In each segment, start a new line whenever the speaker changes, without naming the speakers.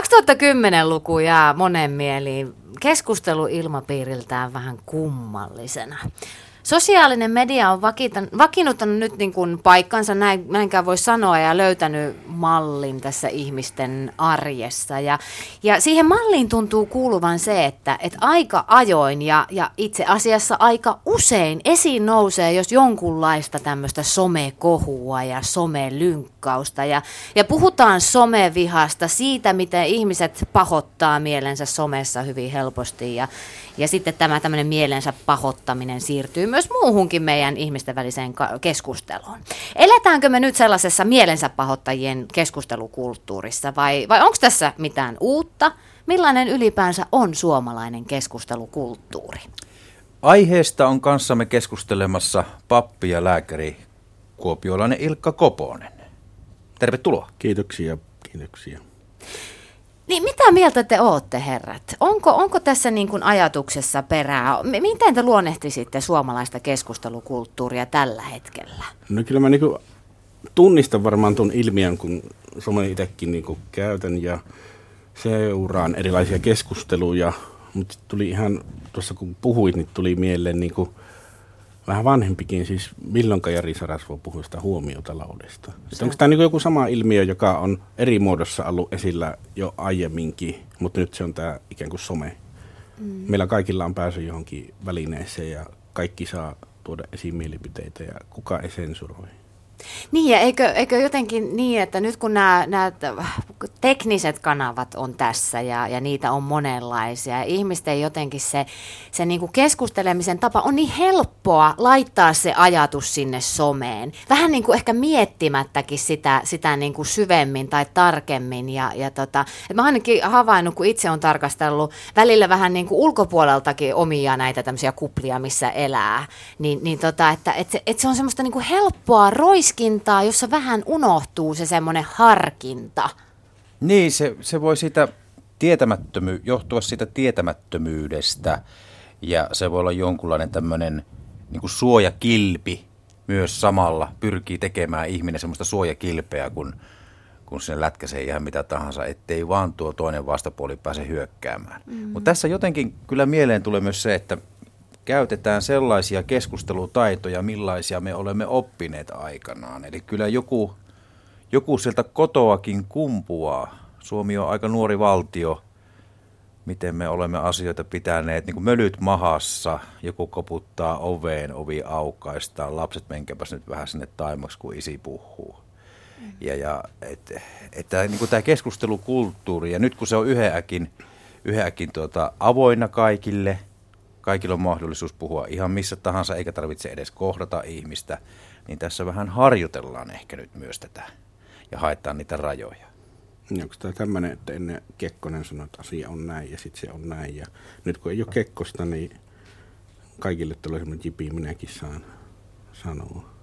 2010-luku jää monen mieliin keskusteluilmapiiriltään vähän kummallisena. Sosiaalinen media on vakiinnuttanut nyt niin kuin paikkansa, näin, näinkään voi sanoa, ja löytänyt mallin tässä ihmisten arjessa. Ja, ja siihen malliin tuntuu kuuluvan se, että, että aika ajoin ja, ja itse asiassa aika usein esiin nousee, jos jonkunlaista tämmöistä somekohua ja somelynkkausta. Ja, ja puhutaan somevihasta, siitä, miten ihmiset pahoittaa mielensä somessa hyvin helposti. Ja, ja sitten tämä tämmöinen mielensä pahoittaminen siirtyy myös muuhunkin meidän ihmisten väliseen keskusteluun. Eletäänkö me nyt sellaisessa mielensä pahoittajien keskustelukulttuurissa vai, vai onko tässä mitään uutta? Millainen ylipäänsä on suomalainen keskustelukulttuuri?
Aiheesta on kanssamme keskustelemassa pappi ja lääkäri kuopiolainen Ilkka Koponen. Tervetuloa.
Kiitoksia, kiitoksia.
Niin mitä mieltä te olette, herrat? Onko, onko tässä niin kuin ajatuksessa perää? Miten te luonnehtisitte suomalaista keskustelukulttuuria tällä hetkellä?
No kyllä mä niin kuin tunnistan varmaan tuon ilmiön, kun some itsekin niin käytän ja seuraan erilaisia keskusteluja, mutta tuli ihan, tuossa kun puhuit, niin tuli mieleen niin kuin vähän vanhempikin, siis milloin Jari Sarasvo puhui sitä huomiotaloudesta. Onko tämä niin joku sama ilmiö, joka on eri muodossa ollut esillä jo aiemminkin, mutta nyt se on tämä ikään kuin some. Mm. Meillä kaikilla on pääsy johonkin välineeseen ja kaikki saa tuoda esiin mielipiteitä ja kuka ei sensuroi.
Niin, ja eikö, eikö jotenkin niin, että nyt kun nämä, nämä tekniset kanavat on tässä ja, ja niitä on monenlaisia, ja ihmisten jotenkin se, se niin kuin keskustelemisen tapa on niin helppoa laittaa se ajatus sinne someen. Vähän niin kuin ehkä miettimättäkin sitä, sitä niin kuin syvemmin tai tarkemmin. Ja, ja tota, että mä ainakin havainnut, kun itse on tarkastellut välillä vähän niin kuin ulkopuoleltakin omia näitä tämmöisiä kuplia, missä elää, niin, niin tota, että, että, että se on semmoista niin kuin helppoa rois roiskintaa, jossa vähän unohtuu se semmoinen harkinta.
Niin, se, se voi siitä tietämättömy- johtua siitä tietämättömyydestä ja se voi olla jonkunlainen tämmöinen niin kuin suojakilpi myös samalla. Pyrkii tekemään ihminen semmoista suojakilpeä, kun, kun sinne lätkäsee ihan mitä tahansa, ettei vaan tuo toinen vastapuoli pääse hyökkäämään. Mm. Mutta tässä jotenkin kyllä mieleen tulee myös se, että käytetään sellaisia keskustelutaitoja, millaisia me olemme oppineet aikanaan. Eli kyllä joku, joku sieltä kotoakin kumpuaa. Suomi on aika nuori valtio, miten me olemme asioita pitäneet, niin kuin mölyt mahassa, joku koputtaa oveen, ovi aukaistaan, lapset menkäpäs nyt vähän sinne taimaksi, kun isi puhuu. Mm. Ja, ja että et, niin kuin tämä keskustelukulttuuri, ja nyt kun se on yhäkin, yhäkin tuota, avoinna kaikille – kaikilla on mahdollisuus puhua ihan missä tahansa, eikä tarvitse edes kohdata ihmistä, niin tässä vähän harjoitellaan ehkä nyt myös tätä ja haetaan niitä rajoja.
Niin onko tämä tämmöinen, että ennen Kekkonen sanoi, että asia on näin ja sitten se on näin. Ja nyt kun ei ole Kekkosta, niin kaikille tulee semmoinen jipi, minäkin saan sanoa.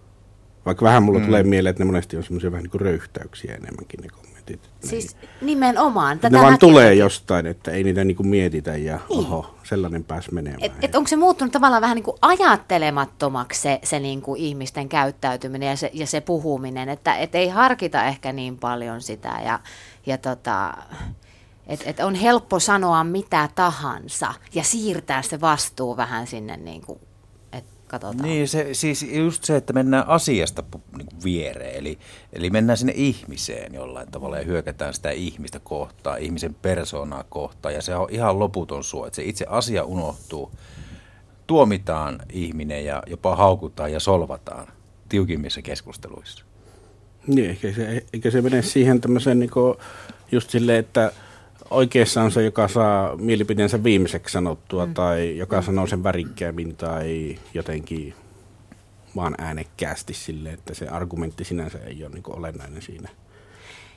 Vaikka vähän mulla mm. tulee mieleen, että ne monesti on semmoisia vähän niin kuin röyhtäyksiä enemmänkin ne kommentit.
Siis niin. nimenomaan. Tätä
ne vaan tulee jostain, että ei niitä niinku mietitä ja niin. oho, sellainen pääs menemään.
Et, et onko se muuttunut tavallaan vähän niinku ajattelemattomaksi se, se niinku ihmisten käyttäytyminen ja se, ja se puhuminen, että et ei harkita ehkä niin paljon sitä ja, ja tota, että et on helppo sanoa mitä tahansa ja siirtää se vastuu vähän sinne niinku katsotaan.
Niin, se, siis just se, että mennään asiasta niin kuin viereen, eli, eli mennään sinne ihmiseen jollain tavalla ja hyökätään sitä ihmistä kohtaan, ihmisen persoonaa kohtaan, ja se on ihan loputon suo, että se itse asia unohtuu, tuomitaan ihminen ja jopa haukutaan ja solvataan tiukimmissa keskusteluissa.
Niin, eikä se, eikä se mene siihen tämmöiseen niin just silleen, että oikeassa on se, joka saa mielipiteensä viimeiseksi sanottua mm. tai joka mm. sanoo sen värikkäämmin tai jotenkin vaan äänekkäästi sille, että se argumentti sinänsä ei ole niin olennainen siinä.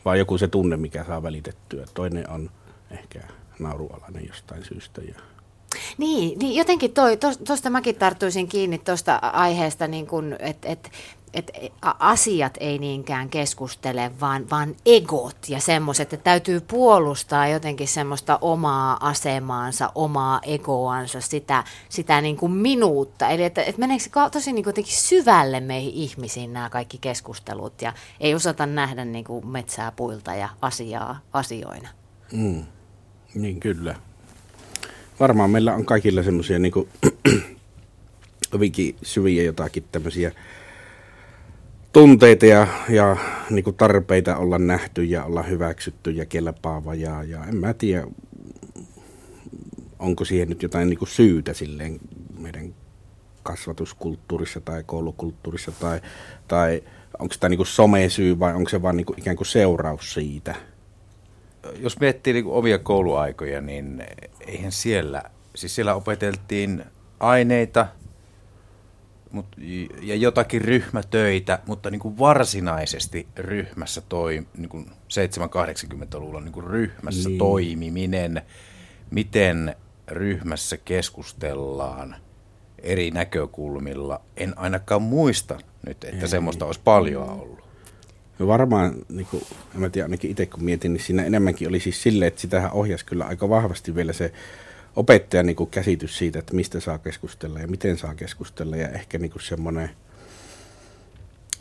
Vaan joku se tunne, mikä saa välitettyä. Toinen on ehkä naurualainen jostain syystä. Ja...
Niin, niin jotenkin tuosta to, mäkin tarttuisin kiinni tuosta aiheesta, niin että et, että asiat ei niinkään keskustele, vaan, vaan egot ja semmoiset, että täytyy puolustaa jotenkin semmoista omaa asemaansa, omaa egoansa, sitä, sitä niin kuin minuutta. Eli että, että meneekö se tosi niin kuin syvälle meihin ihmisiin nämä kaikki keskustelut ja ei osata nähdä niin kuin metsää puilta ja asiaa asioina.
Mm. Niin kyllä. Varmaan meillä on kaikilla semmoisia niin hyvinkin syviä jotakin tämmöisiä tunteita ja, ja niin kuin tarpeita olla nähty ja olla hyväksytty ja kelpaava. Ja, ja en mä tiedä, onko siihen nyt jotain niin kuin syytä silleen meidän kasvatuskulttuurissa tai koulukulttuurissa tai, tai onko tämä niin somesyy vai onko se vain niin ikään kuin seuraus siitä?
Jos miettii niin omia kouluaikoja, niin eihän siellä, siis siellä opeteltiin aineita mut, ja jotakin ryhmätöitä, mutta niin kuin varsinaisesti ryhmässä toi niin kuin 7-80-luvulla niin kuin ryhmässä niin. toimiminen, miten ryhmässä keskustellaan eri näkökulmilla. En ainakaan muista nyt, että Ei. semmoista olisi paljon ollut.
No varmaan, niin kuin, en mä tiedä, ainakin itse kun mietin, niin siinä enemmänkin oli siis silleen, että sitähän ohjasi kyllä aika vahvasti vielä se opettajan niin kuin käsitys siitä, että mistä saa keskustella ja miten saa keskustella ja ehkä niin kuin semmoinen,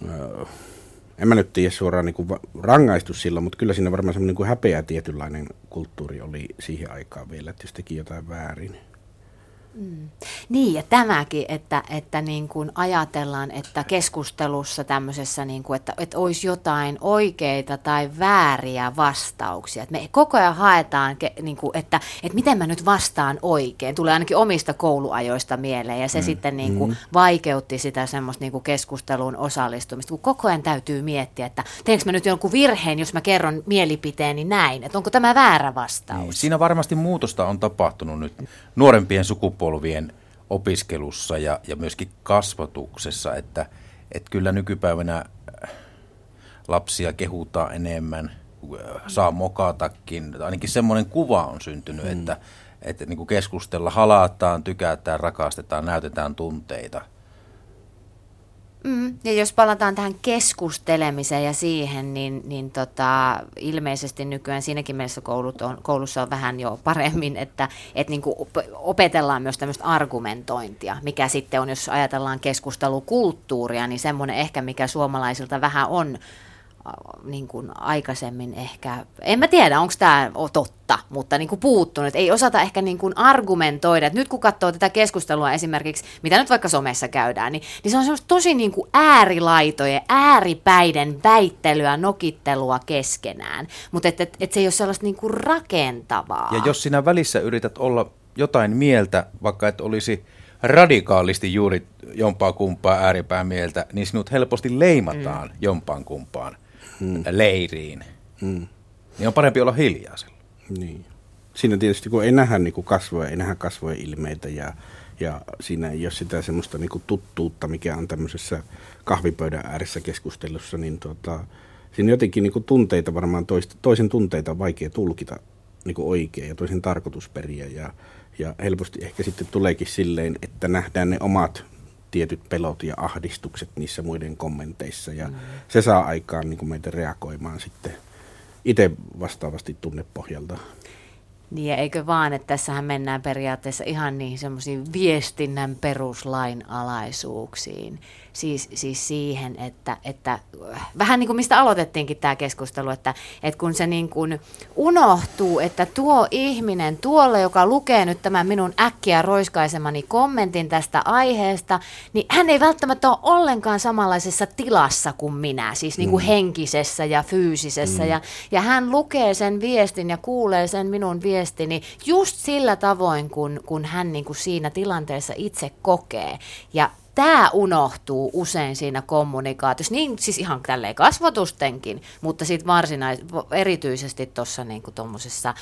öö, en mä nyt tiedä suoraan niin kuin rangaistus silloin, mutta kyllä siinä varmaan semmoinen niin kuin häpeä tietynlainen kulttuuri oli siihen aikaan vielä, että jos teki jotain väärin.
Mm. Niin, ja tämäkin, että, että niin kuin ajatellaan, että keskustelussa tämmöisessä, niin kuin, että, että olisi jotain oikeita tai vääriä vastauksia. Että me koko ajan haetaan, niin kuin, että, että miten mä nyt vastaan oikein. Tulee ainakin omista kouluajoista mieleen, ja se mm. sitten niin kuin, mm. vaikeutti sitä semmoista niin kuin keskusteluun osallistumista, kun koko ajan täytyy miettiä, että teenkö mä nyt jonkun virheen, jos mä kerron mielipiteeni näin, että onko tämä väärä vastaus. Niin,
siinä varmasti muutosta on tapahtunut nyt nuorempien sukupuolien sukupolvien opiskelussa ja, ja myöskin kasvatuksessa, että, että kyllä nykypäivänä äh, lapsia kehutaan enemmän, äh, saa mokatakin. Ainakin semmoinen kuva on syntynyt, mm. että, että niin kuin keskustella halataan, tykätään, rakastetaan, näytetään tunteita –
Mm, ja jos palataan tähän keskustelemiseen ja siihen, niin, niin tota, ilmeisesti nykyään siinäkin mielessä koulut on, koulussa on vähän jo paremmin, että et niin opetellaan myös tämmöistä argumentointia, mikä sitten on, jos ajatellaan keskustelukulttuuria, niin semmoinen ehkä, mikä suomalaisilta vähän on niin kuin aikaisemmin ehkä, en mä tiedä, onko tämä totta, mutta niin kuin puuttunut. Ei osata ehkä niin kuin argumentoida. Et nyt kun katsoo tätä keskustelua esimerkiksi, mitä nyt vaikka somessa käydään, niin, niin se on semmoista tosi niin kuin äärilaitojen, ääripäiden väittelyä, nokittelua keskenään. Mutta et, et, et se ei ole sellaista niin kuin rakentavaa.
Ja jos sinä välissä yrität olla jotain mieltä, vaikka et olisi radikaalisti juuri jompaa kumpaa ääripää mieltä, niin sinut helposti leimataan mm. jompaan kumpaan mm. leiriin. Mm. Niin on parempi olla hiljaa silloin.
Niin. Siinä tietysti, kun ei nähdä niin kuin kasvoja, ei nähdä kasvojen ilmeitä ja, ja siinä ei ole sitä semmoista niin kuin tuttuutta, mikä on tämmöisessä kahvipöydän ääressä keskustelussa, niin tota, siinä jotenkin niin kuin tunteita varmaan toista, toisen tunteita on vaikea tulkita niin kuin oikein ja toisen tarkoitusperiä ja, ja helposti ehkä sitten tuleekin silleen, että nähdään ne omat tietyt pelot ja ahdistukset niissä muiden kommenteissa. Ja mm. se saa aikaan niin kuin meitä reagoimaan sitten itse vastaavasti tunnepohjalta.
Niin ja eikö vaan, että tässähän mennään periaatteessa ihan niihin semmoisiin viestinnän peruslainalaisuuksiin siis, siis siihen, että, että vähän niin kuin mistä aloitettiinkin tämä keskustelu, että, että kun se niin kuin unohtuu, että tuo ihminen tuolle, joka lukee nyt tämän minun äkkiä roiskaisemani kommentin tästä aiheesta, niin hän ei välttämättä ole ollenkaan samanlaisessa tilassa kuin minä, siis niin kuin mm. henkisessä ja fyysisessä. Mm. Ja, ja hän lukee sen viestin ja kuulee sen minun viestini just sillä tavoin, kun, kun hän niin kuin siinä tilanteessa itse kokee. Ja tämä unohtuu usein siinä kommunikaatiossa, niin siis ihan tälleen kasvatustenkin, mutta sitten varsinais, erityisesti tuossa niinku tuommoisessa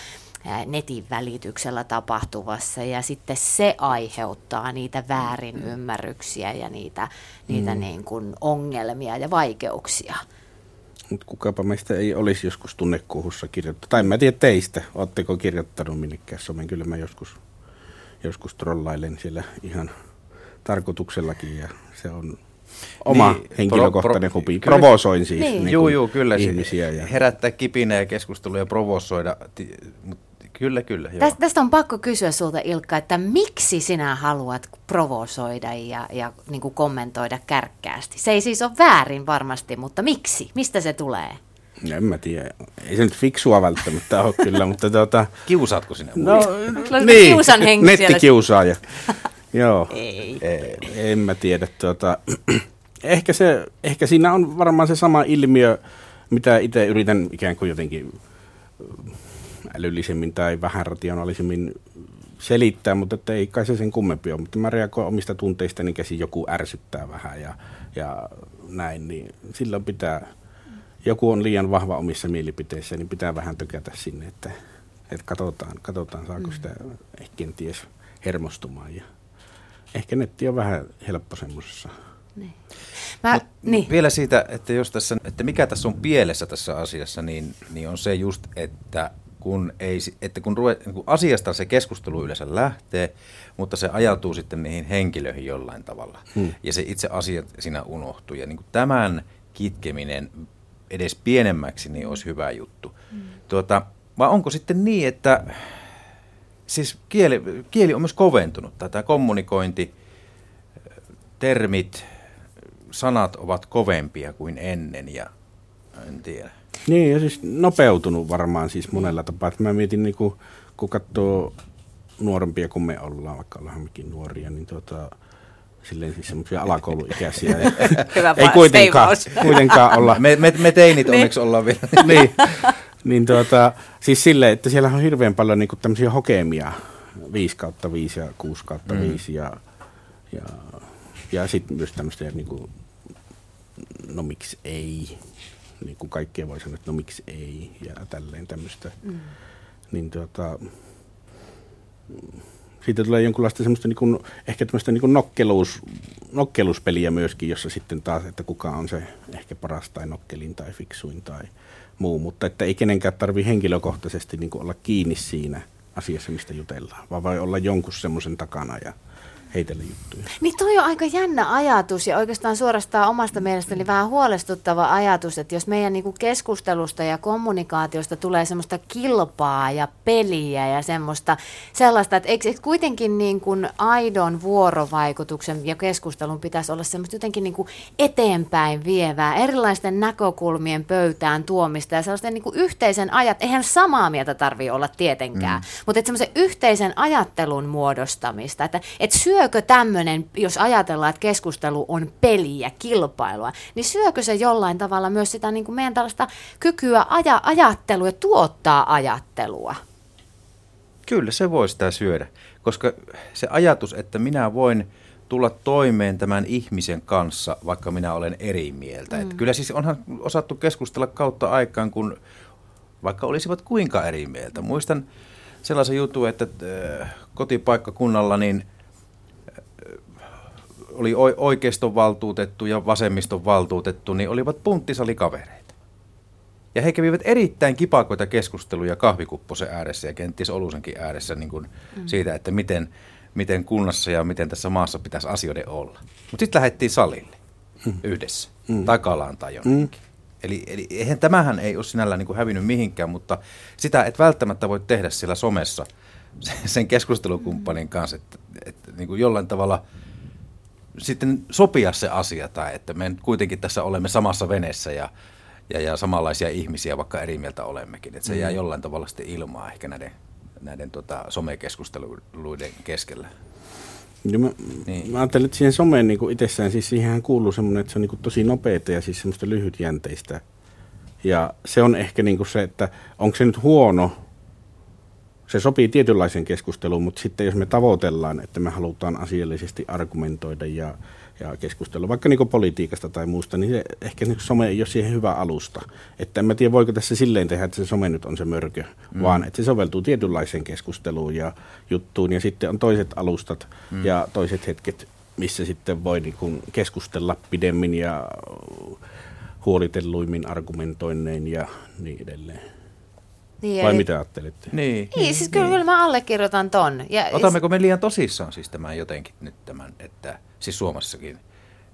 netin välityksellä tapahtuvassa ja sitten se aiheuttaa niitä väärinymmärryksiä ja niitä, niitä mm. niin kuin ongelmia ja vaikeuksia.
Mutta kukapa meistä ei olisi joskus tunnekuuhussa kirjoittanut. Tai en mä tiedä teistä, oletteko kirjoittanut minnekään somen. Kyllä mä joskus, joskus trollailen siellä ihan tarkoituksellakin ja se on oma niin, henkilökohtainen pro, hubi. Provosoin siis niin. Niin
juu, juu, kyllä ihmisiä. Ja... Herättää kipinää ja keskustelua ja provosoida. Kyllä, kyllä.
Joo. Tästä, tästä on pakko kysyä sulta Ilkka, että miksi sinä haluat provosoida ja, ja niin kuin kommentoida kärkkäästi? Se ei siis ole väärin varmasti, mutta miksi? Mistä se tulee?
En mä tiedä. Ei se nyt fiksua välttämättä ole kyllä, mutta tuota...
Kiusaatko sinä?
No,
Kyllä
niin,
kiusan henki siellä.
nettikiusaaja. Joo,
Ei.
ei, en mä tiedä. Tuota, ehkä, se, ehkä siinä on varmaan se sama ilmiö, mitä itse yritän ikään kuin jotenkin älyllisemmin tai vähän rationaalisemmin selittää, mutta että ei kai se sen kummempi ole. Mutta mä reagoin omista tunteistani käsin, joku ärsyttää vähän ja, ja näin, niin silloin pitää, joku on liian vahva omissa mielipiteissä, niin pitää vähän tökätä sinne, että, että katsotaan, katsotaan saako sitä ehkä kenties hermostumaan. Ja ehkä netti on vähän helppo semmoisessa.
Mä,
Mut
niin.
Vielä siitä, että, jos tässä, että mikä tässä on pielessä tässä asiassa, niin, niin on se just, että kun, ei, että kun, ruve, kun asiasta se keskustelu yleensä lähtee, mutta se ajautuu sitten niihin henkilöihin jollain tavalla. Hmm. Ja se itse asia siinä unohtuu. Ja niin kuin tämän kitkeminen edes pienemmäksi niin olisi hyvä juttu. Hmm. Tuota, vai onko sitten niin, että siis kieli, kieli on myös koventunut, tai tämä kommunikointi, termit, sanat ovat kovempia kuin ennen ja en tiedä.
Niin, ja siis nopeutunut varmaan siis monella tapaa. Että mä mietin, niin kuin, kun katsoo nuorempia kuin me ollaan, vaikka ollaan mekin nuoria, niin tuota, silleen siis semmoisia alakouluikäisiä. Ja
Hyvä
ei kuitenkaan, kuitenkaan olla.
Me, me, me teinit onneksi ollaan vielä.
niin, niin tuota, siis silleen, että siellä on hirveän paljon niin tämmöisiä hokemia, 5 kautta 5 ja 6 kautta
Mm.
5 ja, ja, ja sitten myös tämmöistä niin kuin, no miksi ei, niin kuin kaikkea voi sanoa, että no miksi ei ja tälleen tämmöistä. Mm. Niin tuota, siitä tulee jonkunlaista semmoista niin kuin, ehkä tämmöistä niin kuin nokkeluus, nokkeluspeliä myöskin, jossa sitten taas, että kuka on se ehkä paras tai nokkelin tai fiksuin tai muu, mutta että ei kenenkään tarvi henkilökohtaisesti niin kuin olla kiinni siinä asiassa, mistä jutellaan, vaan voi olla jonkun semmoisen takana ja heitellä juttuja.
Niin toi on aika jännä ajatus ja oikeastaan suorastaan omasta mielestäni vähän huolestuttava ajatus, että jos meidän niinku keskustelusta ja kommunikaatiosta tulee semmoista kilpaa ja peliä ja semmoista sellaista, että eikö, eikö kuitenkin niin kuin aidon vuorovaikutuksen ja keskustelun pitäisi olla semmoista jotenkin niin kuin eteenpäin vievää, erilaisten näkökulmien pöytään tuomista ja sellaisten niin kuin yhteisen ajat, eihän samaa mieltä tarvitse olla tietenkään, mm. mutta että semmoisen yhteisen ajattelun muodostamista, että, että syökö tämmöinen, jos ajatellaan, että keskustelu on peliä, kilpailua, niin syökö se jollain tavalla myös sitä niin kuin meidän tällaista kykyä aja, ajattelua ja tuottaa ajattelua?
Kyllä se voi sitä syödä, koska se ajatus, että minä voin tulla toimeen tämän ihmisen kanssa, vaikka minä olen eri mieltä. Mm. Että kyllä siis onhan osattu keskustella kautta aikaan, kun vaikka olisivat kuinka eri mieltä. Muistan sellaisen jutun, että äh, kotipaikkakunnalla niin oli oikeiston valtuutettu ja vasemmiston valtuutettu, niin olivat punttisalikavereita. Ja he kävivät erittäin kipakoita keskusteluja kahvikupposen ääressä ja kenties olusenkin ääressä niin kuin mm. siitä, että miten, miten kunnassa ja miten tässä maassa pitäisi asioiden olla. Mutta sitten lähdettiin salille mm. yhdessä, mm. takalaan tai jonnekin. Mm. Eli, eli eihän, tämähän ei ole sinällään niin kuin hävinnyt mihinkään, mutta sitä et välttämättä voi tehdä siellä somessa sen keskustelukumppanin kanssa, että, että niin kuin jollain tavalla sitten sopia se asia tai että me kuitenkin tässä olemme samassa veneessä ja, ja, ja samanlaisia ihmisiä, vaikka eri mieltä olemmekin. Että se mm. jää jollain tavalla sitten ilmaa ehkä näiden, näiden tota, somekeskusteluiden keskellä.
Ja mä,
Niin.
mä ajattelen, että siihen someen niin itsessään, siis siihenhän kuuluu semmoinen, että se on niin kuin tosi nopeata ja siis semmoista lyhytjänteistä. Ja se on ehkä niin kuin se, että onko se nyt huono, se sopii tietynlaiseen keskusteluun, mutta sitten jos me tavoitellaan, että me halutaan asiallisesti argumentoida ja, ja keskustella vaikka niin politiikasta tai muusta, niin se, ehkä niin some ei ole siihen hyvä alusta. Että en mä tiedä, voiko tässä silleen tehdä, että se some nyt on se mörkö, mm. vaan että se soveltuu tietynlaiseen keskusteluun ja juttuun. Ja sitten on toiset alustat mm. ja toiset hetket, missä sitten voi niin kuin keskustella pidemmin ja huolitelluimmin argumentoinnein ja niin edelleen.
Niin,
Vai
eli-
mitä ajattelitte?
Niin.
Niin, siis kyllä, kyllä mä allekirjoitan ton. Ja,
Otammeko me liian tosissaan siis tämän jotenkin nyt tämän, että siis Suomessakin,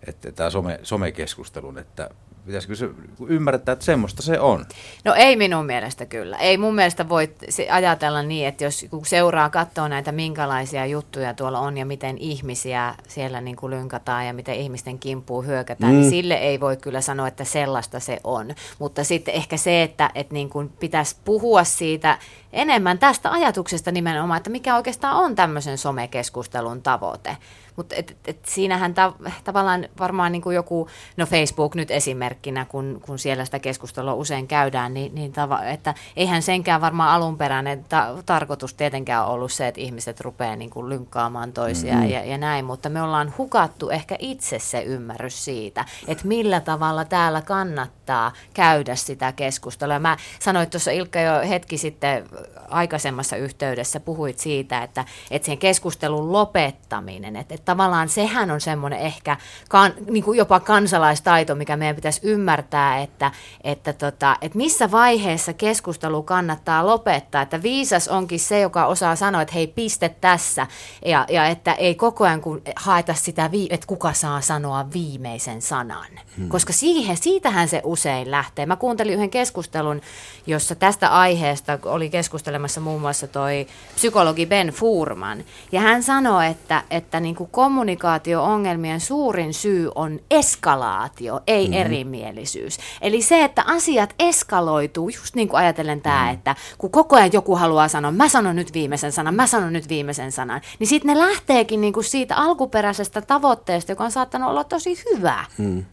että tämä some, somekeskustelun, että Pitäisikö se ymmärtää, että semmoista se on?
No ei minun mielestä kyllä. Ei mun mielestä voi ajatella niin, että jos seuraa katsoo näitä, minkälaisia juttuja tuolla on ja miten ihmisiä siellä niin kuin lynkataan ja miten ihmisten kimppuun hyökätään, niin mm. niin sille ei voi kyllä sanoa, että sellaista se on. Mutta sitten ehkä se, että, että niin kuin pitäisi puhua siitä enemmän tästä ajatuksesta nimenomaan, että mikä oikeastaan on tämmöisen somekeskustelun tavoite. Mutta et, et siinähän ta, tavallaan varmaan niin kuin joku, no Facebook nyt esimerkkinä, kun, kun siellä sitä keskustelua usein käydään, niin, niin tava, että eihän senkään varmaan alunperäinen ta, tarkoitus tietenkään ollut se, että ihmiset rupeaa niin kuin lynkkaamaan toisiaan mm-hmm. ja, ja näin, mutta me ollaan hukattu ehkä itse se ymmärrys siitä, että millä tavalla täällä kannattaa käydä sitä keskustelua. Mä sanoin tuossa Ilkka jo hetki sitten aikaisemmassa yhteydessä, puhuit siitä, että, että sen keskustelun lopettaminen, että, että tavallaan sehän on semmoinen ehkä kan, niin kuin jopa kansalaistaito, mikä meidän pitäisi ymmärtää, että, että, tota, että missä vaiheessa keskustelu kannattaa lopettaa. Että viisas onkin se, joka osaa sanoa, että hei piste tässä ja, ja että ei koko ajan kun haeta sitä, että kuka saa sanoa viimeisen sanan. Hmm. Koska siihen, siitähän se usein lähtee. Mä kuuntelin yhden keskustelun, jossa tästä aiheesta oli keskustelemassa muun muassa toi psykologi Ben Furman. Ja hän sanoi, että, että niin kuin kommunikaatio-ongelmien suurin syy on eskalaatio, ei mm-hmm. erimielisyys. Eli se, että asiat eskaloituu, just niin kuin ajatellen tämä, mm-hmm. että kun koko ajan joku haluaa sanoa, mä sanon nyt viimeisen sanan, mä sanon nyt viimeisen sanan, niin sitten ne lähteekin niin kuin siitä alkuperäisestä tavoitteesta, joka on saattanut olla tosi hyvä, mm.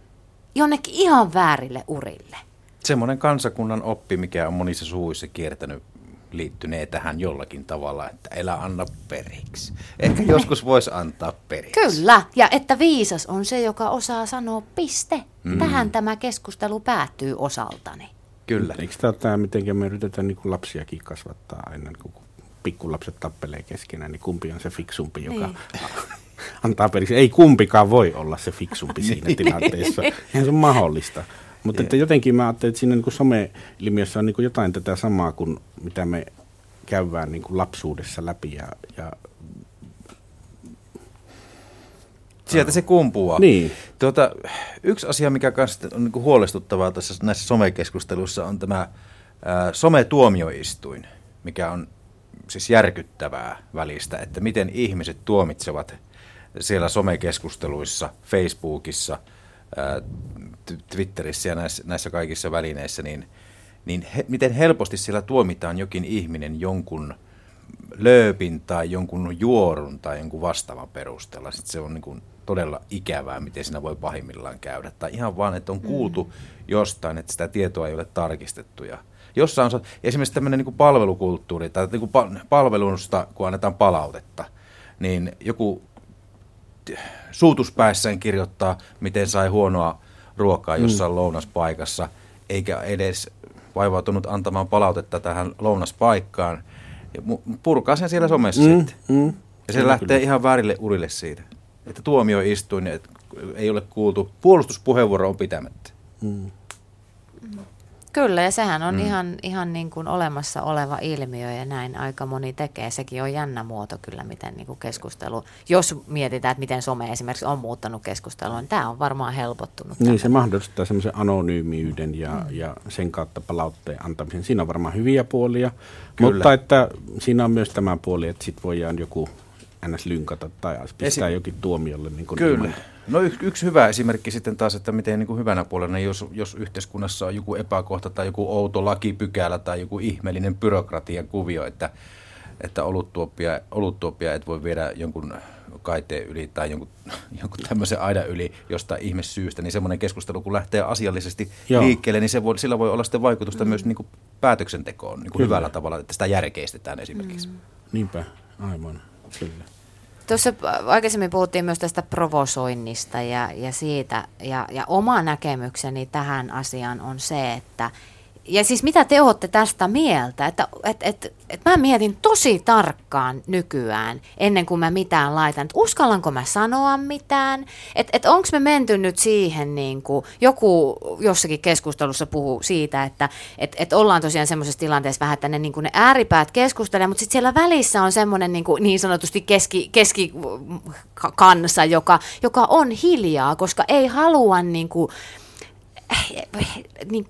jonnekin ihan väärille urille.
Semmoinen kansakunnan oppi, mikä on monissa suvuissa kiertänyt liittynee tähän jollakin tavalla, että elä anna periksi. Ehkä joskus voisi antaa periksi.
Kyllä, ja että viisas on se, joka osaa sanoa piste. Mm. Tähän tämä keskustelu päättyy osaltani.
Kyllä.
Eikö tämä, tämä miten me yritetään niin kuin lapsiakin kasvattaa ennen kuin pikkulapset tappelee keskenään, niin kumpi on se fiksumpi, joka niin. antaa periksi. Ei kumpikaan voi olla se fiksumpi siinä tilanteessa. Eihän se on mahdollista. Mutta että jotenkin mä ajattelin, että siinä niin some-ilmiössä on niin jotain tätä samaa kuin mitä me käydään niin kuin lapsuudessa läpi ja, ja
Sieltä se kumpuaa.
Niin.
Tuota, yksi asia, mikä on niin kuin huolestuttavaa tässä näissä somekeskusteluissa, on tämä ää, sometuomioistuin, mikä on siis järkyttävää välistä, että miten ihmiset tuomitsevat siellä somekeskusteluissa, Facebookissa, ää, Twitterissä ja näissä, näissä kaikissa välineissä, niin, niin he, miten helposti siellä tuomitaan jokin ihminen jonkun lööpin tai jonkun juorun tai jonkun vastaavan perusteella. Sitten se on niin kuin todella ikävää, miten siinä voi pahimmillaan käydä. Tai ihan vaan, että on kuultu mm. jostain, että sitä tietoa ei ole tarkistettu. Ja jossain on esimerkiksi tämmöinen niin kuin palvelukulttuuri tai niin kuin palvelusta, kun annetaan palautetta, niin joku suutuspäissään kirjoittaa, miten sai huonoa ruokaa mm. jossain mm. lounaspaikassa, eikä edes vaivautunut antamaan palautetta tähän lounaspaikkaan. Purkaa sen siellä somessa mm, sitten. Mm. Ja se kyllä, lähtee kyllä. ihan väärille urille siitä. Että tuomioistuin että ei ole kuultu, puolustuspuheenvuoro on pitämättä. Mm.
Kyllä, ja sehän on mm. ihan, ihan niin kuin olemassa oleva ilmiö, ja näin aika moni tekee. Sekin on jännä muoto kyllä, miten niin kuin keskustelu, jos mietitään, että miten some esimerkiksi on muuttanut keskustelua, niin tämä on varmaan helpottunut.
Niin, se mahdollistaa semmoisen anonyymiyden ja, mm. ja sen kautta palautteen antamisen. Siinä on varmaan hyviä puolia, kyllä. mutta että siinä on myös tämä puoli, että sitten voidaan joku ns. lynkata tai pistää Esi- jokin tuomiolle. Niin
Kyllä. Ilman. No y- yksi hyvä esimerkki sitten taas, että miten niin kuin hyvänä puolena, jos, jos yhteiskunnassa on joku epäkohta tai joku outo lakipykälä tai joku ihmeellinen byrokratian kuvio, että, että oluttuoppia, oluttuoppia et voi viedä jonkun kaiteen yli tai jonkun, jonkun tämmöisen aidan yli jostain ihmessyystä, niin semmoinen keskustelu, kun lähtee asiallisesti Joo. liikkeelle, niin se voi, sillä voi olla sitten vaikutusta mm. myös niin kuin päätöksentekoon niin kuin hyvällä tavalla, että sitä järkeistetään esimerkiksi. Mm.
Niinpä, aivan. Kyllä.
Tuossa aikaisemmin puhuttiin myös tästä provosoinnista ja, ja siitä, ja, ja oma näkemykseni tähän asiaan on se, että ja siis mitä te olette tästä mieltä? Että et, et, et mä mietin tosi tarkkaan nykyään, ennen kuin mä mitään laitan, että uskallanko mä sanoa mitään? Että et onko me menty nyt siihen, niin kuin joku jossakin keskustelussa puhuu siitä, että et, et ollaan tosiaan semmoisessa tilanteessa vähän, että ne, niin kuin ne ääripäät keskustelee, mutta sitten siellä välissä on semmoinen niin, niin sanotusti keski, joka, joka on hiljaa, koska ei halua niin kuin, niin,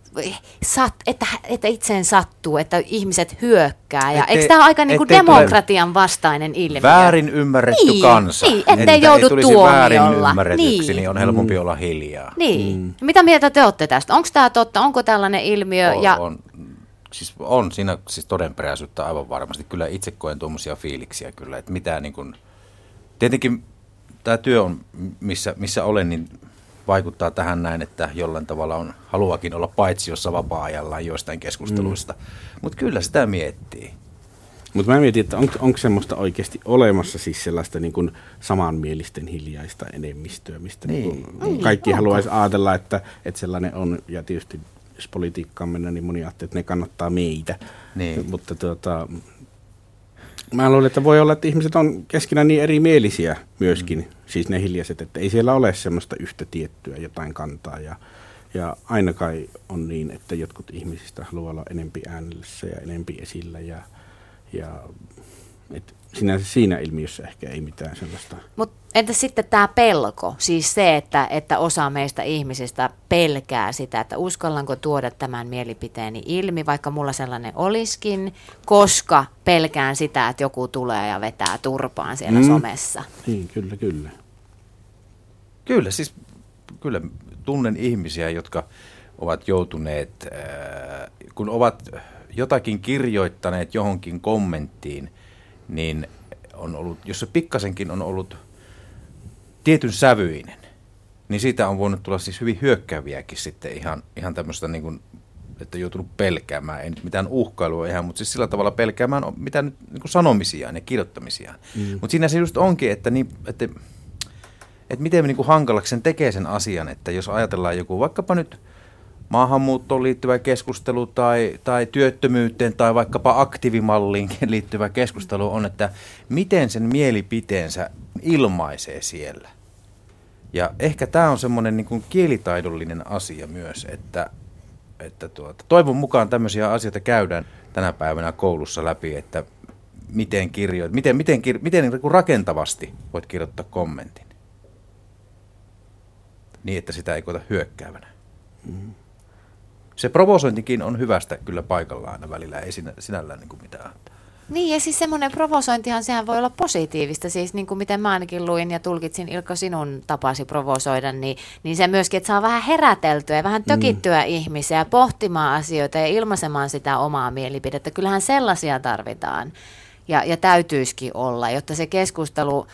sat, että, että itseen sattuu, että ihmiset hyökkää. Ja, eikö tämä ole aika niin kuin demokratian vastainen ilmiö?
Väärin ymmärretty
niin,
kansa.
Niin, ettei että joudu
ei
tuomiolla.
väärin ymmärretyksi, niin. niin on helpompi mm. olla hiljaa.
Niin. Mm. Mitä mieltä te olette tästä? Onko tämä totta? Onko tällainen ilmiö?
On,
ja...
on, siis on siinä siis todenperäisyyttä aivan varmasti. Kyllä itse koen tuommoisia fiiliksiä kyllä, että mitä niin kuin, tietenkin tämä työ on, missä, missä olen, niin vaikuttaa tähän näin, että jollain tavalla on haluakin olla paitsi jossa vapaa-ajallaan joistain keskusteluista. Mm. Mutta kyllä sitä miettii.
Mutta mä mietin, että on, onko semmoista oikeasti olemassa siis sellaista niin kuin samanmielisten hiljaista enemmistöä, mistä niin. Niin niin, kaikki haluaisi ajatella, että, että sellainen on. Ja tietysti jos politiikkaan mennään, niin moni ajattelee, että ne kannattaa meitä. Niin. Mutta tuota, Mä luulen, että voi olla, että ihmiset on keskenään niin erimielisiä myöskin, mm. siis ne hiljaiset, että ei siellä ole semmoista yhtä tiettyä jotain kantaa. Ja, ja aina kai on niin, että jotkut ihmisistä haluaa olla enempi äänessä ja enempi esillä ja, ja et sinänsä siinä ilmiössä ehkä ei mitään sellaista.
Mutta entä sitten tämä pelko, siis se, että, että osa meistä ihmisistä pelkää sitä, että uskallanko tuoda tämän mielipiteeni ilmi, vaikka mulla sellainen olisikin, koska pelkään sitä, että joku tulee ja vetää turpaan siellä mm. somessa.
Niin, kyllä, kyllä.
Kyllä, siis kyllä tunnen ihmisiä, jotka ovat joutuneet, äh, kun ovat jotakin kirjoittaneet johonkin kommenttiin, niin on ollut, jos se pikkasenkin on ollut tietyn sävyinen, niin siitä on voinut tulla siis hyvin hyökkääviäkin sitten ihan, ihan tämmöistä niin kuin, että joutunut pelkäämään, ei nyt mitään uhkailua ihan, mutta siis sillä tavalla pelkäämään mitä nyt niin kuin sanomisiaan ja kirjoittamisiaan. Mm. Mutta siinä se just onkin, että, niin, että, että miten niin kuin hankalaksi sen tekee sen asian, että jos ajatellaan joku vaikkapa nyt – maahanmuuttoon liittyvä keskustelu tai, tai työttömyyteen tai vaikkapa aktiivimalliin liittyvä keskustelu on, että miten sen mielipiteensä ilmaisee siellä. Ja ehkä tämä on semmoinen niin kielitaidollinen asia myös, että, että tuota, toivon mukaan tämmöisiä asioita käydään tänä päivänä koulussa läpi, että miten, kirjoit, miten, miten, miten niin rakentavasti voit kirjoittaa kommentin. Niin, että sitä ei koeta hyökkäävänä. Mm se provosointikin on hyvästä kyllä paikallaan aina välillä, ei sinä, sinällään niin kuin mitään.
Niin, ja siis semmoinen provosointihan, sehän voi olla positiivista, siis niin kuin miten mä ainakin luin ja tulkitsin Ilkka sinun tapasi provosoida, niin, niin se myöskin, että saa vähän heräteltyä ja vähän tökittyä mm. ihmisiä pohtimaan asioita ja ilmaisemaan sitä omaa mielipidettä. Kyllähän sellaisia tarvitaan ja, ja täytyisikin olla, jotta se keskustelu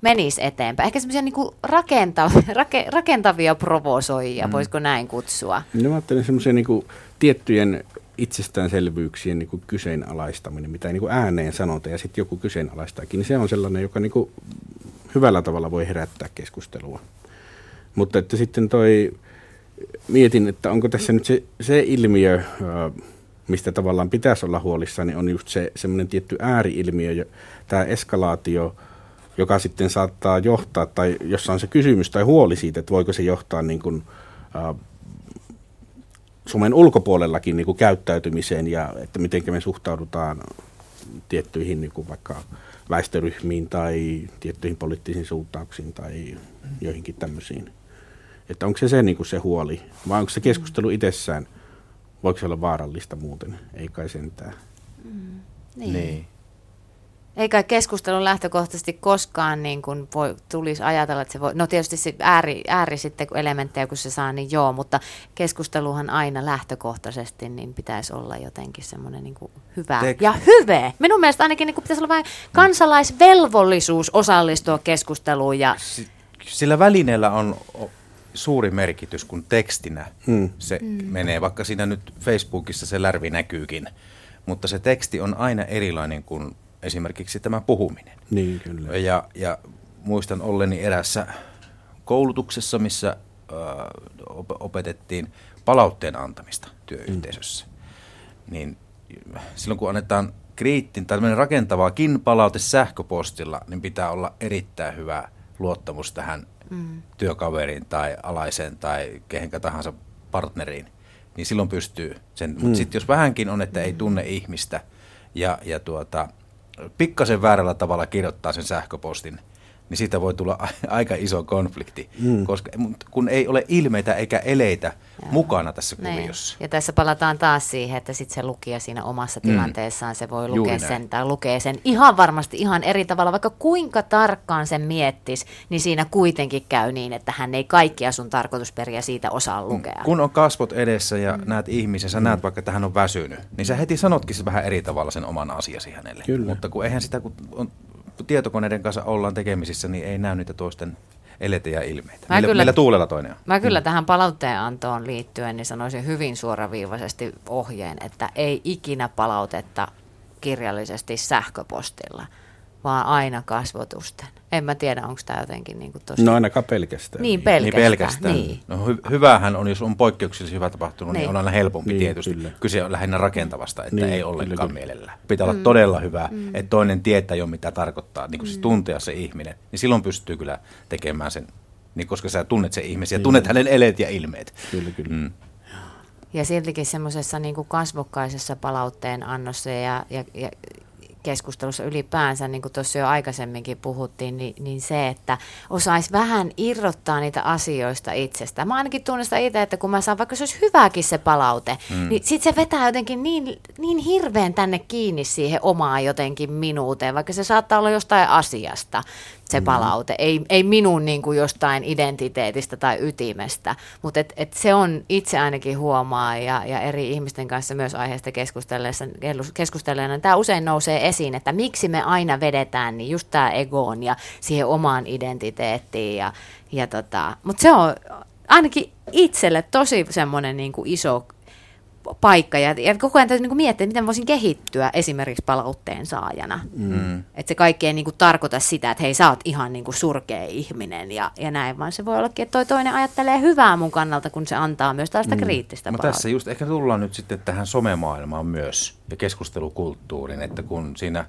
menisi eteenpäin. Ehkä semmoisia niin rakentavia, rake, rakentavia provosoijia, mm. voisiko näin kutsua?
No mä ajattelen semmoisia niin tiettyjen itsestäänselvyyksien niin kuin kyseenalaistaminen, mitä niin kuin ääneen sanota ja sitten joku kyseenalaistaakin, niin se on sellainen, joka niin kuin hyvällä tavalla voi herättää keskustelua. Mutta että sitten toi, mietin, että onko tässä nyt se, se ilmiö, mistä tavallaan pitäisi olla huolissaan, niin on just se semmoinen tietty ääriilmiö, tämä eskalaatio, joka sitten saattaa johtaa, tai jossa on se kysymys tai huoli siitä, että voiko se johtaa niin kuin, Suomen ulkopuolellakin niin kuin käyttäytymiseen ja että miten me suhtaudutaan tiettyihin niin kuin vaikka väestöryhmiin tai tiettyihin poliittisiin suuntauksiin tai joihinkin tämmöisiin. Että onko se se, niin kuin se huoli vai onko se keskustelu itsessään, voiko se olla vaarallista muuten? Ei kai sentään.
Mm, niin. niin. Eikä keskustelun lähtökohtaisesti koskaan niin kuin voi, tulisi ajatella, että se voi, no tietysti se ääri, ääri sitten kun elementtejä kun se saa, niin joo, mutta keskusteluhan aina lähtökohtaisesti niin pitäisi olla jotenkin semmoinen niin kuin hyvä Tek- ja hyve. Minun mielestä ainakin niin kuin pitäisi olla vähän kansalaisvelvollisuus osallistua keskusteluun. Ja...
Sillä välineellä on suuri merkitys, kun tekstinä hmm. se hmm. menee, vaikka siinä nyt Facebookissa se lärvi näkyykin, mutta se teksti on aina erilainen kuin esimerkiksi tämä puhuminen.
Niin, kyllä.
Ja, ja muistan olleni erässä koulutuksessa, missä ö, opetettiin palautteen antamista työyhteisössä. Mm. Niin silloin kun annetaan kriittin tai rakentavaakin palaute sähköpostilla, niin pitää olla erittäin hyvä luottamus tähän mm. työkaveriin tai alaiseen tai kehenkä tahansa partneriin. Niin silloin pystyy sen. Mm. Mutta sitten jos vähänkin on, että ei tunne ihmistä ja, ja tuota, pikkasen väärällä tavalla kirjoittaa sen sähköpostin, niin siitä voi tulla aika iso konflikti, mm. koska kun ei ole ilmeitä eikä eleitä Joo. mukana tässä niin. kuviossa.
Ja tässä palataan taas siihen, että sitten se lukija siinä omassa mm. tilanteessaan, se voi lukea sen tai lukee sen ihan varmasti ihan eri tavalla, vaikka kuinka tarkkaan sen miettis, niin siinä kuitenkin käy niin, että hän ei kaikkia sun tarkoitusperiä siitä osaa mm. lukea.
Kun on kasvot edessä ja mm. näet ihmisen, sä mm. näet vaikka, että hän on väsynyt, niin sä heti sanotkin vähän eri tavalla sen oman asiasi hänelle. Kyllä. Mutta kun eihän sitä, kun on tietokoneiden kanssa ollaan tekemisissä, niin ei näy niitä toisten eleitä ja ilmeitä. Mä millä, kyllä, millä tuulella toinen on?
Mä kyllä mm. tähän palautteenantoon liittyen niin sanoisin hyvin suoraviivaisesti ohjeen, että ei ikinä palautetta kirjallisesti sähköpostilla – vaan aina kasvotusten. En mä tiedä, onko tämä jotenkin niin kuin tosi...
No ainakaan pelkästään.
Niin, pelkästään. Niin, pelkästään. Niin.
No hy- hyvähän on, jos on poikkeuksellisesti hyvä tapahtunut, niin, niin on aina helpompi niin, tietysti. Kyllä. Kyse on lähinnä rakentavasta, että niin, ei ollenkaan kyllä. mielellä. Pitää mm. olla todella hyvä, mm. että toinen tietää jo mitä tarkoittaa, niin kuin mm. siis tuntea se ihminen. Niin silloin pystyy kyllä tekemään sen, niin koska sä tunnet sen ihmisen ja tunnet hänen eleet ja ilmeet.
Kyllä, kyllä. Mm.
Ja siltikin semmoisessa niin kasvokkaisessa palautteen annossa ja, ja, ja keskustelussa ylipäänsä, niin kuin tuossa jo aikaisemminkin puhuttiin, niin, niin se, että osaisi vähän irrottaa niitä asioista itsestä. Mä ainakin tunnistan itse, että kun mä saan, vaikka se olisi hyväkin se palaute, mm. niin sitten se vetää jotenkin niin, niin hirveän tänne kiinni siihen omaan jotenkin minuuteen, vaikka se saattaa olla jostain asiasta se mm. palaute. Ei, ei minun niin kuin jostain identiteetistä tai ytimestä, mutta et, et se on itse ainakin huomaa ja, ja eri ihmisten kanssa myös aiheesta keskustelleena. Tämä usein nousee esiin, että miksi me aina vedetään niin just tämä egoon ja siihen omaan identiteettiin. Ja, ja tota, mutta se on ainakin itselle tosi semmoinen niin kuin iso paikka ja, ja koko ajan täytyy niin miettiä, miten voisin kehittyä esimerkiksi palautteen saajana. Mm. Että se kaikki ei niin kuin tarkoita sitä, että hei sä oot ihan niin kuin surkea ihminen ja, ja näin, vaan se voi ollakin, että toi toinen ajattelee hyvää mun kannalta, kun se antaa myös tällaista mm. kriittistä
no tässä just ehkä tullaan nyt sitten tähän somemaailmaan myös ja keskustelukulttuuriin, että kun siinä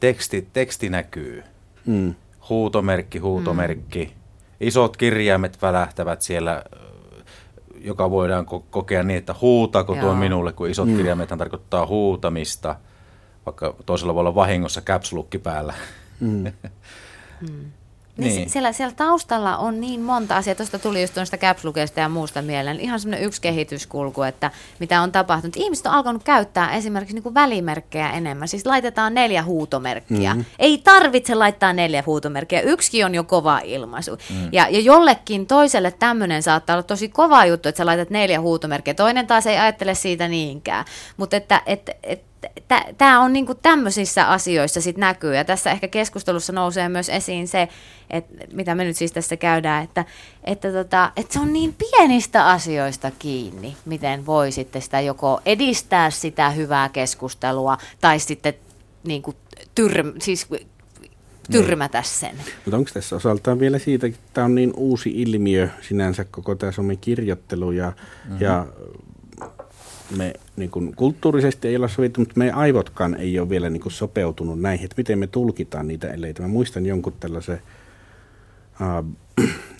teksti, teksti näkyy, mm. huutomerkki, huutomerkki, mm. isot kirjaimet välähtävät siellä joka voidaan ko- kokea niin, että huutaako tuo minulle, kun isot mm. kirjaimethan tarkoittaa huutamista, vaikka toisella voi olla vahingossa caps päällä. Mm.
mm. Niin, niin. Siellä, siellä taustalla on niin monta asiaa, tuosta tuli just tuosta capslukesta ja muusta mieleen, ihan semmoinen yksi kehityskulku, että mitä on tapahtunut. Ihmiset on alkanut käyttää esimerkiksi niin kuin välimerkkejä enemmän, siis laitetaan neljä huutomerkkiä. Mm-hmm. Ei tarvitse laittaa neljä huutomerkkiä, yksikin on jo kova ilmaisu. Mm. Ja, ja jollekin toiselle tämmöinen saattaa olla tosi kova juttu, että sä laitat neljä huutomerkkiä, toinen taas ei ajattele siitä niinkään. Mutta että, että, että tämä on niinku tämmöisissä asioissa sit näkyy, ja tässä ehkä keskustelussa nousee myös esiin se, että mitä me nyt siis tässä käydään, että, että, tota, että se on niin pienistä asioista kiinni, miten voi sitten sitä joko edistää sitä hyvää keskustelua, tai sitten niinku tyrm, siis tyrmätä sen.
Mutta onko tässä osaltaan vielä siitä, että tämä on niin uusi ilmiö sinänsä koko tämä kirjoittelu ja, mm-hmm. ja me niin kuin, kulttuurisesti ei olla sovittu, mutta meidän aivotkaan ei ole vielä niin kuin, sopeutunut näihin, että miten me tulkitaan niitä eleitä. Mä muistan jonkun tällaisen, äh,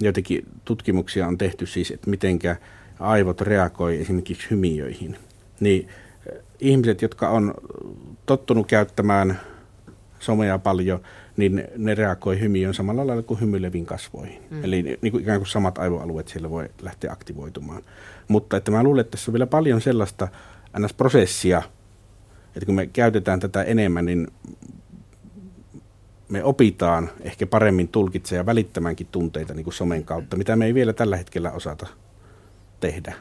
jotenkin tutkimuksia on tehty siis, että mitenkä aivot reagoi esimerkiksi hymiöihin. Niin äh, ihmiset, jotka on tottunut käyttämään somea paljon, niin ne reagoi hymiöön samalla lailla kuin hymyileviin kasvoihin. Mm. Eli niin kuin ikään kuin samat aivoalueet siellä voi lähteä aktivoitumaan. Mutta että mä luulen, että tässä on vielä paljon sellaista NS-prosessia, että kun me käytetään tätä enemmän, niin me opitaan ehkä paremmin tulkitsemaan ja välittämäänkin tunteita niin kuin somen kautta, mitä me ei vielä tällä hetkellä osata tehdä.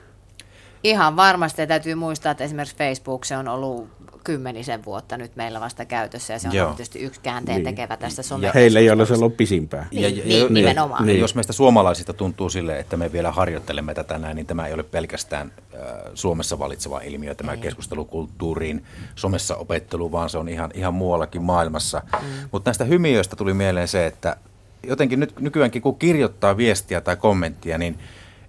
Ihan varmasti ja täytyy muistaa, että esimerkiksi Facebook se on ollut kymmenisen vuotta nyt meillä vasta käytössä ja se on Joo. tietysti yksi käänteen niin. tekevä tästä some.
Heille ei ole se ollut pisimpää.
Niin, ja, ja, niin, ja, nimenomaan.
Niin. Jos meistä suomalaisista tuntuu sille, että me vielä harjoittelemme tätä näin, niin tämä ei ole pelkästään äh, Suomessa valitseva ilmiö, tämä ei. keskustelukulttuuriin, somessa opettelu, vaan se on ihan, ihan muuallakin maailmassa. Mm. Mutta näistä hymiöistä tuli mieleen se, että jotenkin nyt nykyäänkin kun kirjoittaa viestiä tai kommenttia, niin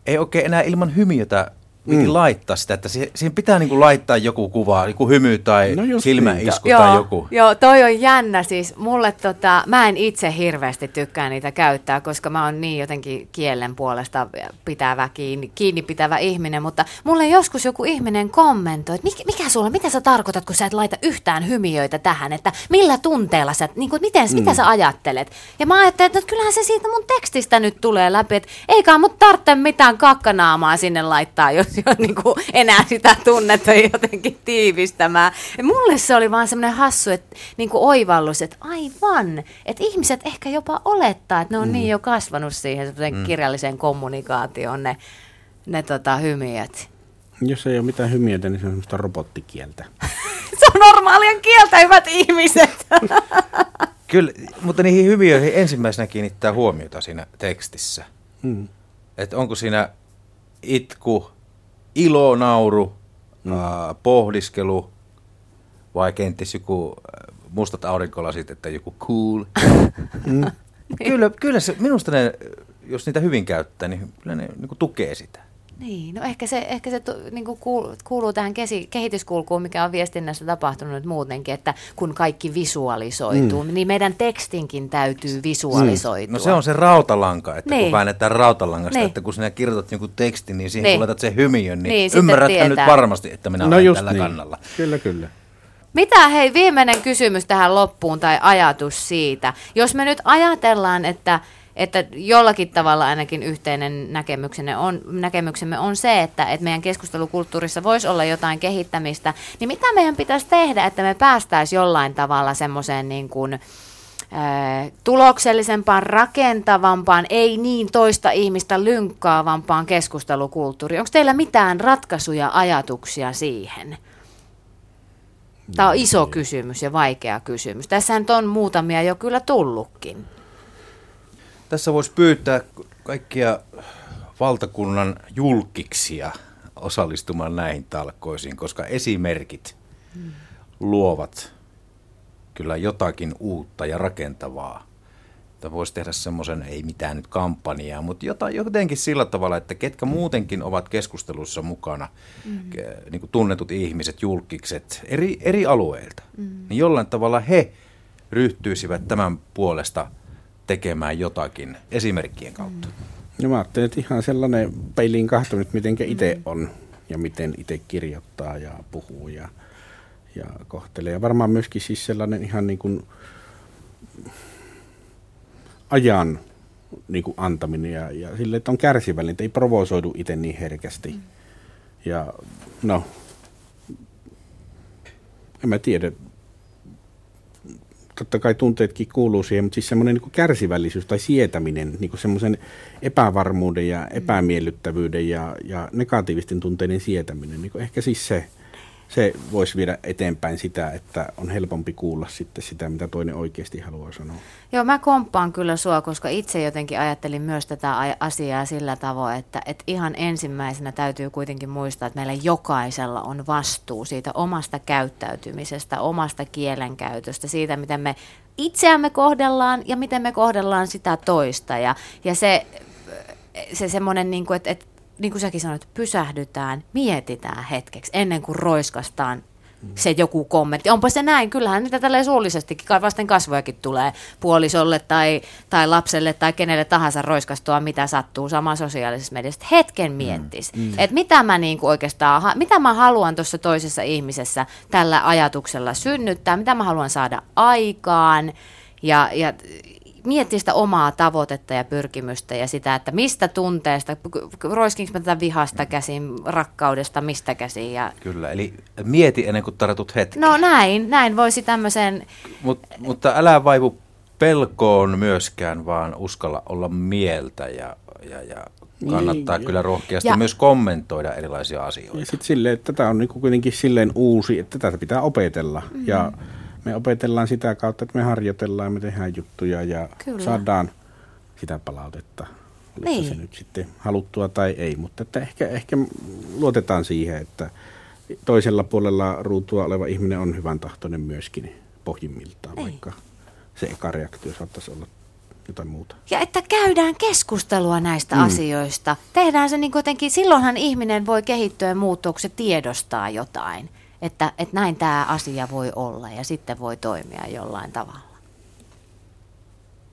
ei oikein enää ilman hymiötä piti mm. laittaa sitä, että siihen, siihen pitää niin kuin laittaa joku kuva, joku hymy tai no silmäisku niin. tai
joo,
joku.
Joo, toi on jännä siis. Mulle tota, mä en itse hirveästi tykkää niitä käyttää, koska mä oon niin jotenkin kielen puolesta pitävä kiinni, kiinni pitävä ihminen, mutta mulle joskus joku ihminen kommentoi, että mikä sulla, mitä sä tarkoitat, kun sä et laita yhtään hymiöitä tähän, että millä tunteella sä, niin kuin, miten, mm. mitä sä ajattelet? Ja mä ajattelin, että no, kyllähän se siitä mun tekstistä nyt tulee läpi, että eikä mut tarvitse mitään kakkanaamaa sinne laittaa, jos ole niin kuin enää sitä tunnetta jotenkin tiivistämään. Ja mulle se oli vaan semmoinen hassu että, niin kuin oivallus, että aivan, että ihmiset ehkä jopa olettaa, että ne on mm. niin jo kasvanut siihen mm. kirjalliseen kommunikaatioon ne, ne tota, hymiöt.
Jos ei ole mitään hymiötä, niin se on semmoista robottikieltä.
se on normaalia kieltä, hyvät ihmiset.
Kyllä, mutta niihin hymiöihin ensimmäisenä kiinnittää huomiota siinä tekstissä. Mm. Että onko siinä itku, ilo, nauru, mm. äh, pohdiskelu vai kenties joku mustat aurinkolasit, että joku cool. mm. kyllä, kyllä se, minusta ne, jos niitä hyvin käyttää, niin kyllä ne niin tukee sitä.
Niin, no ehkä se, ehkä se niin kuin kuuluu tähän kesi, kehityskulkuun, mikä on viestinnässä tapahtunut nyt muutenkin, että kun kaikki visualisoituu, mm. niin meidän tekstinkin täytyy visualisoitua. Mm.
No se on se rautalanka, että niin. kun väännetään rautalangasta, niin. että kun sinä kirjoitat jonkun tekstin, niin siihen niin. kun laitat sen hymiön, niin, niin ymmärrätkö nyt varmasti, että minä no olen tällä niin. kannalla.
Kyllä, kyllä.
Mitä hei, viimeinen kysymys tähän loppuun tai ajatus siitä. Jos me nyt ajatellaan, että että jollakin tavalla ainakin yhteinen näkemyksemme on, näkemyksemme on se, että, että meidän keskustelukulttuurissa voisi olla jotain kehittämistä, niin mitä meidän pitäisi tehdä, että me päästäisiin jollain tavalla semmoiseen niin kuin, tuloksellisempaan, rakentavampaan, ei niin toista ihmistä lynkkaavampaan keskustelukulttuuriin. Onko teillä mitään ratkaisuja, ajatuksia siihen? Tämä on iso kysymys ja vaikea kysymys. Tässä on muutamia jo kyllä tullutkin.
Tässä voisi pyytää kaikkia valtakunnan julkiksia osallistumaan näihin talkoisiin, koska esimerkit hmm. luovat kyllä jotakin uutta ja rakentavaa. Että voisi tehdä semmoisen, ei mitään nyt kampanjaa, mutta jotain, jotenkin sillä tavalla, että ketkä muutenkin ovat keskustelussa mukana, mm. niin kuin tunnetut ihmiset, julkikset eri, eri alueilta, mm. niin jollain tavalla he ryhtyisivät tämän puolesta – tekemään jotakin esimerkkien kautta?
No mä ajattelin, että ihan sellainen peiliin kahtonut, miten itse on ja miten itse kirjoittaa ja puhuu ja, ja kohtelee. Ja varmaan myöskin siis sellainen ihan niin kuin ajan niin kuin antaminen ja, ja sille, että on kärsivällinen, että ei provosoidu itse niin herkästi. Mm. Ja no, en mä tiedä, totta kai tunteetkin kuuluu siihen, mutta siis semmoinen niin kärsivällisyys tai sietäminen, niin semmoisen epävarmuuden ja epämiellyttävyyden ja, ja negatiivisten tunteiden sietäminen, niin ehkä siis se, se voisi viedä eteenpäin sitä, että on helpompi kuulla sitten sitä, mitä toinen oikeasti haluaa sanoa.
Joo, mä komppaan kyllä sua, koska itse jotenkin ajattelin myös tätä asiaa sillä tavoin, että, että ihan ensimmäisenä täytyy kuitenkin muistaa, että meillä jokaisella on vastuu siitä omasta käyttäytymisestä, omasta kielenkäytöstä, siitä, miten me itseämme kohdellaan ja miten me kohdellaan sitä toista. Ja, ja se, se semmoinen, niin kuin, että, että niin kuin säkin sanoit, pysähdytään, mietitään hetkeksi ennen kuin roiskastaan se joku kommentti. Onpa se näin, kyllähän niitä tällä suullisestikin vasten kasvojakin tulee puolisolle tai, tai lapselle tai kenelle tahansa roiskastua, mitä sattuu sama sosiaalisessa mediassa. Hetken mm, miettis, mm. mm. että mitä mä niinku oikeastaan, mitä mä haluan tuossa toisessa ihmisessä tällä ajatuksella synnyttää, mitä mä haluan saada aikaan ja, ja miettiä sitä omaa tavoitetta ja pyrkimystä ja sitä, että mistä tunteesta, roiskinko mä tätä vihasta käsin, rakkaudesta, mistä käsin. Ja...
Kyllä, eli mieti ennen kuin tartut hetki.
No näin, näin voisi tämmöisen...
Mut, mutta älä vaivu pelkoon myöskään, vaan uskalla olla mieltä ja, ja, ja kannattaa niin, kyllä rohkeasti ja, myös kommentoida erilaisia asioita. Ja
sitten silleen, että tätä on niinku kuitenkin silleen uusi, että tätä pitää opetella. Mm-hmm. Ja me opetellaan sitä kautta, että me harjoitellaan, me tehdään juttuja ja Kyllä. saadaan sitä palautetta. Oliko niin. se nyt sitten haluttua tai ei, mutta että ehkä, ehkä luotetaan siihen, että toisella puolella ruutua oleva ihminen on hyvän tahtoinen myöskin pohjimmiltaan, ei. vaikka se eka reaktio saattaisi olla jotain muuta.
Ja että käydään keskustelua näistä mm. asioista. Tehdään se niin jotenkin, silloinhan ihminen voi kehittyä ja muuttua, kun se tiedostaa jotain. Että, että näin tämä asia voi olla ja sitten voi toimia jollain tavalla.